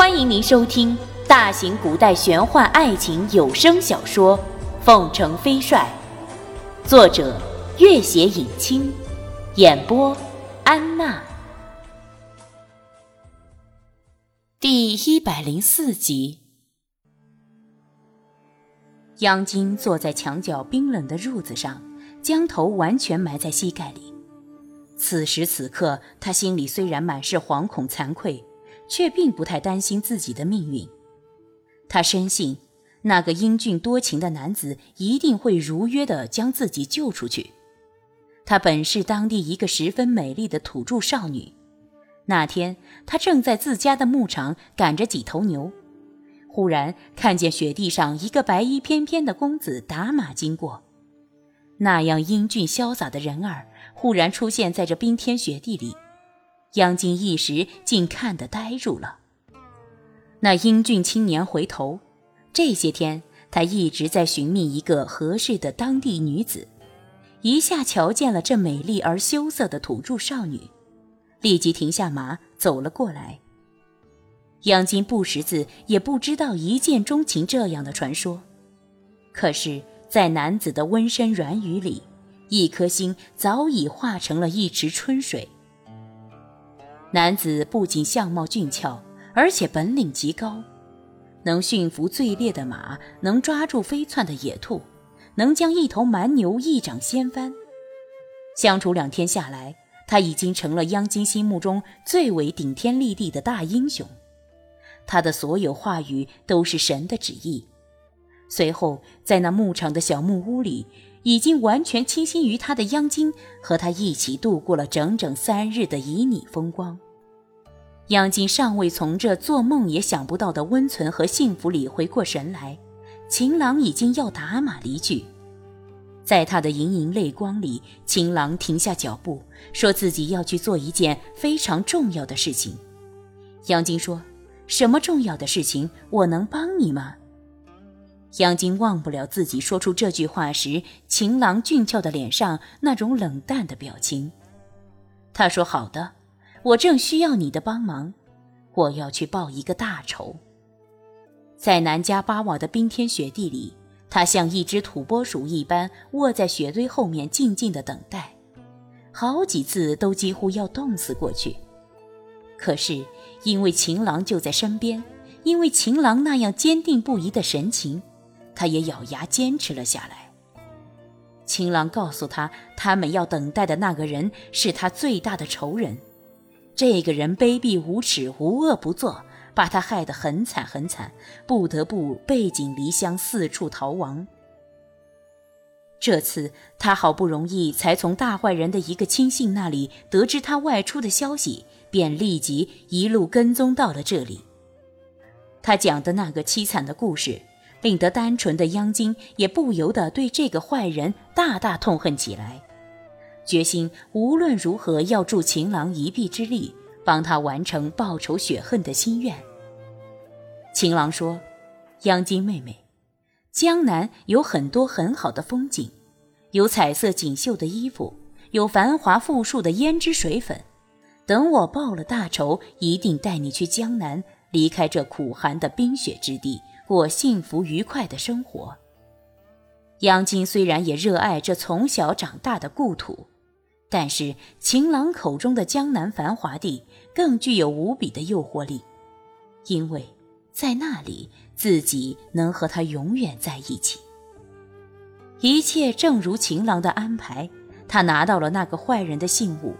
欢迎您收听大型古代玄幻爱情有声小说《凤城飞帅》，作者：月写影清，演播：安娜。第一百零四集。央金坐在墙角冰冷的褥子上，将头完全埋在膝盖里。此时此刻，他心里虽然满是惶恐惭愧。却并不太担心自己的命运，他深信那个英俊多情的男子一定会如约的将自己救出去。她本是当地一个十分美丽的土著少女。那天，她正在自家的牧场赶着几头牛，忽然看见雪地上一个白衣翩翩的公子打马经过。那样英俊潇洒的人儿，忽然出现在这冰天雪地里。杨金一时竟看得呆住了。那英俊青年回头，这些天他一直在寻觅一个合适的当地女子，一下瞧见了这美丽而羞涩的土著少女，立即停下马走了过来。杨金不识字，也不知道一见钟情这样的传说，可是，在男子的温声软语里，一颗心早已化成了一池春水。男子不仅相貌俊俏，而且本领极高，能驯服最烈的马，能抓住飞窜的野兔，能将一头蛮牛一掌掀翻。相处两天下来，他已经成了央金心目中最为顶天立地的大英雄。他的所有话语都是神的旨意。随后，在那牧场的小木屋里，已经完全倾心于他的央金，和他一起度过了整整三日的旖旎风光。央金尚未从这做梦也想不到的温存和幸福里回过神来，秦郎已经要打马离去。在他的盈盈泪光里，秦郎停下脚步，说自己要去做一件非常重要的事情。央金说：“什么重要的事情？我能帮你吗？”央金忘不了自己说出这句话时，情郎俊俏的脸上那种冷淡的表情。他说：“好的。”我正需要你的帮忙，我要去报一个大仇。在南迦巴瓦的冰天雪地里，他像一只土拨鼠一般卧在雪堆后面，静静的等待，好几次都几乎要冻死过去。可是因为情郎就在身边，因为情郎那样坚定不移的神情，他也咬牙坚持了下来。情郎告诉他，他们要等待的那个人是他最大的仇人。这个人卑鄙无耻，无恶不作，把他害得很惨很惨，不得不背井离乡，四处逃亡。这次他好不容易才从大坏人的一个亲信那里得知他外出的消息，便立即一路跟踪到了这里。他讲的那个凄惨的故事，令得单纯的央金也不由得对这个坏人大大痛恨起来。决心无论如何要助情郎一臂之力，帮他完成报仇雪恨的心愿。情郎说：“央金妹妹，江南有很多很好的风景，有彩色锦绣的衣服，有繁华富庶的胭脂水粉。等我报了大仇，一定带你去江南，离开这苦寒的冰雪之地，过幸福愉快的生活。”央金虽然也热爱这从小长大的故土。但是情郎口中的江南繁华地更具有无比的诱惑力，因为在那里自己能和他永远在一起。一切正如情郎的安排，他拿到了那个坏人的信物，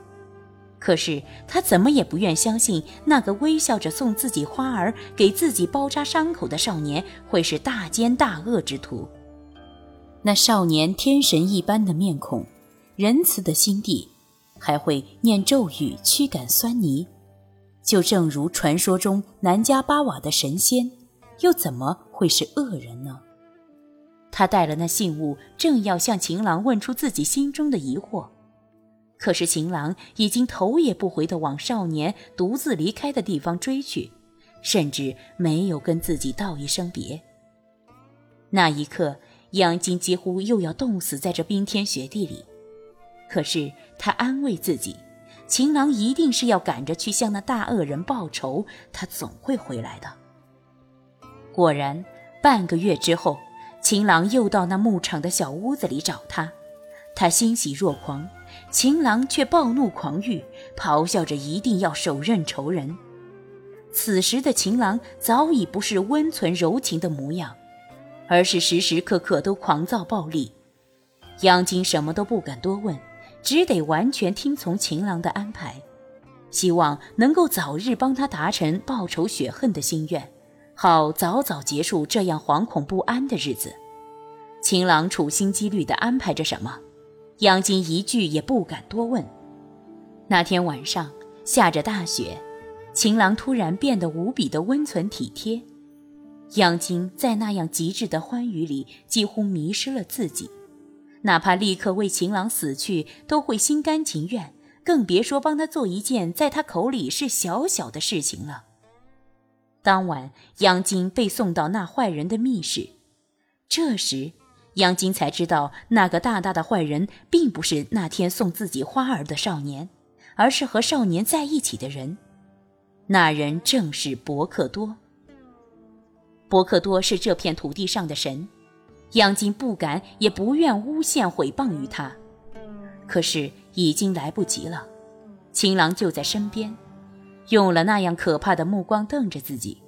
可是他怎么也不愿相信那个微笑着送自己花儿、给自己包扎伤口的少年会是大奸大恶之徒。那少年天神一般的面孔。仁慈的心地，还会念咒语驱赶酸泥，就正如传说中南迦巴瓦的神仙，又怎么会是恶人呢？他带了那信物，正要向情郎问出自己心中的疑惑，可是情郎已经头也不回地往少年独自离开的地方追去，甚至没有跟自己道一声别。那一刻，杨金几乎又要冻死在这冰天雪地里。可是他安慰自己，情郎一定是要赶着去向那大恶人报仇，他总会回来的。果然，半个月之后，情郎又到那牧场的小屋子里找他，他欣喜若狂，秦郎却暴怒狂欲，咆哮着一定要手刃仇人。此时的秦郎早已不是温存柔情的模样，而是时时刻刻都狂躁暴力。杨金什么都不敢多问。只得完全听从秦郎的安排，希望能够早日帮他达成报仇雪恨的心愿，好早早结束这样惶恐不安的日子。秦郎处心积虑地安排着什么，杨金一句也不敢多问。那天晚上下着大雪，秦郎突然变得无比的温存体贴，杨金在那样极致的欢愉里几乎迷失了自己。哪怕立刻为情郎死去，都会心甘情愿，更别说帮他做一件在他口里是小小的事情了。当晚，杨金被送到那坏人的密室，这时，杨金才知道，那个大大的坏人并不是那天送自己花儿的少年，而是和少年在一起的人。那人正是伯克多。伯克多是这片土地上的神。杨金不敢也不愿诬陷毁谤于他，可是已经来不及了。情郎就在身边，用了那样可怕的目光瞪着自己。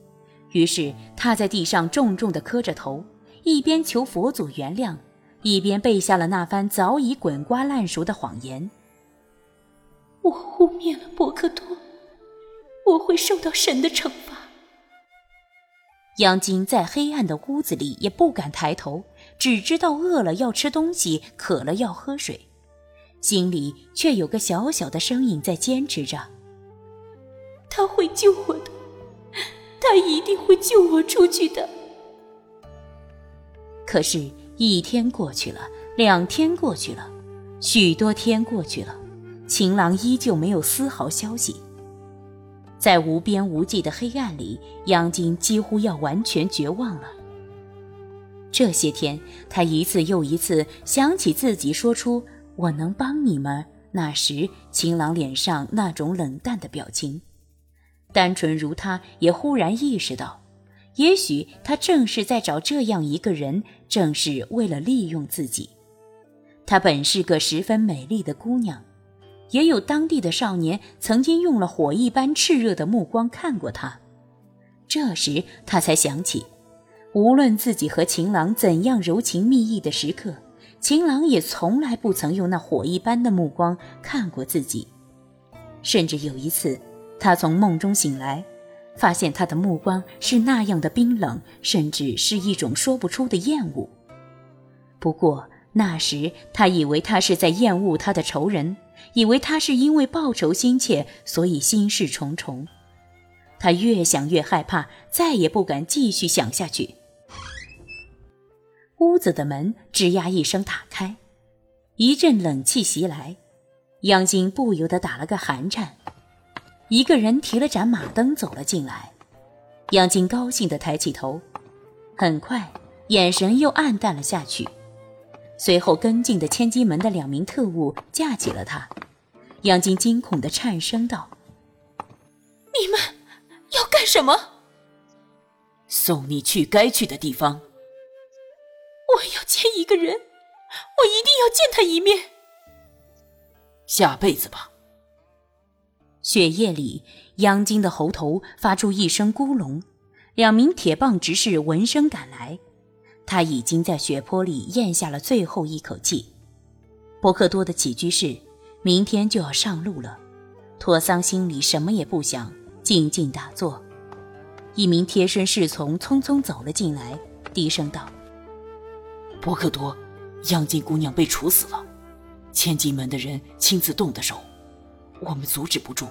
于是他在地上重重地磕着头，一边求佛祖原谅，一边背下了那番早已滚瓜烂熟的谎言。我污蔑了博克多，我会受到神的惩罚。央金在黑暗的屋子里也不敢抬头。只知道饿了要吃东西，渴了要喝水，心里却有个小小的声音在坚持着：“他会救我的，他一定会救我出去的。”可是，一天过去了，两天过去了，许多天过去了，情郎依旧没有丝毫消息。在无边无际的黑暗里，杨金几乎要完全绝望了。这些天，他一次又一次想起自己说出“我能帮你吗”那时，秦郎脸上那种冷淡的表情。单纯如他，也忽然意识到，也许他正是在找这样一个人，正是为了利用自己。她本是个十分美丽的姑娘，也有当地的少年曾经用了火一般炽热的目光看过她。这时，他才想起。无论自己和情郎怎样柔情蜜意的时刻，情郎也从来不曾用那火一般的目光看过自己。甚至有一次，他从梦中醒来，发现他的目光是那样的冰冷，甚至是一种说不出的厌恶。不过那时他以为他是在厌恶他的仇人，以为他是因为报仇心切，所以心事重重。他越想越害怕，再也不敢继续想下去。屋子的门吱呀一声打开，一阵冷气袭来，杨金不由得打了个寒颤。一个人提了盏马灯走了进来，杨金高兴地抬起头，很快眼神又暗淡了下去。随后跟进的千机门的两名特务架起了他，杨金惊恐地颤声道：“你们要干什么？”“送你去该去的地方。”我要见一个人，我一定要见他一面。下辈子吧。血液里，央金的喉头发出一声咕隆，两名铁棒执事闻声赶来，他已经在血泊里咽下了最后一口气。伯克多的起居室，明天就要上路了。托桑心里什么也不想，静静打坐。一名贴身侍从匆匆走了进来，低声道。伯克多，央金姑娘被处死了，千金门的人亲自动的手，我们阻止不住。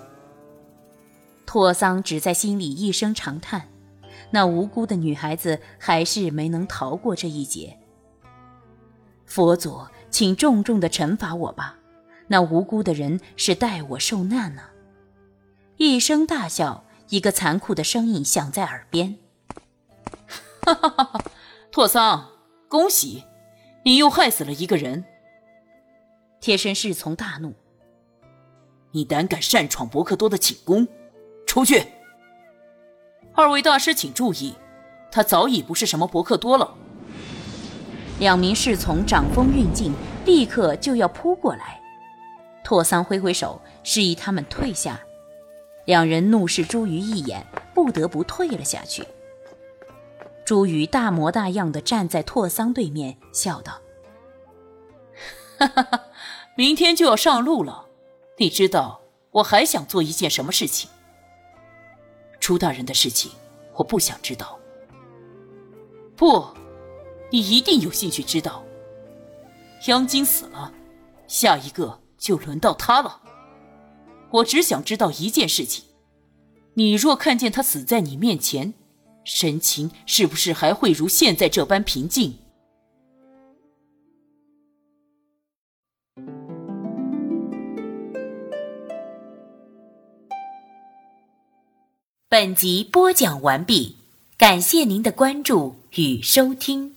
托桑只在心里一声长叹，那无辜的女孩子还是没能逃过这一劫。佛祖，请重重的惩罚我吧，那无辜的人是待我受难呢。一声大笑，一个残酷的声音响在耳边：“哈哈哈哈，托桑。”恭喜，你又害死了一个人。贴身侍从大怒。你胆敢擅闯伯克多的寝宫，出去！二位大师请注意，他早已不是什么伯克多了。两名侍从掌风运劲，立刻就要扑过来。拓桑挥挥手，示意他们退下。两人怒视朱鱼一眼，不得不退了下去。朱鱼大模大样的站在拓桑对面，笑道：“哈哈哈，明天就要上路了。你知道我还想做一件什么事情？朱大人的事情，我不想知道。不，你一定有兴趣知道。央金死了，下一个就轮到他了。我只想知道一件事情：你若看见他死在你面前。”神情是不是还会如现在这般平静？本集播讲完毕，感谢您的关注与收听。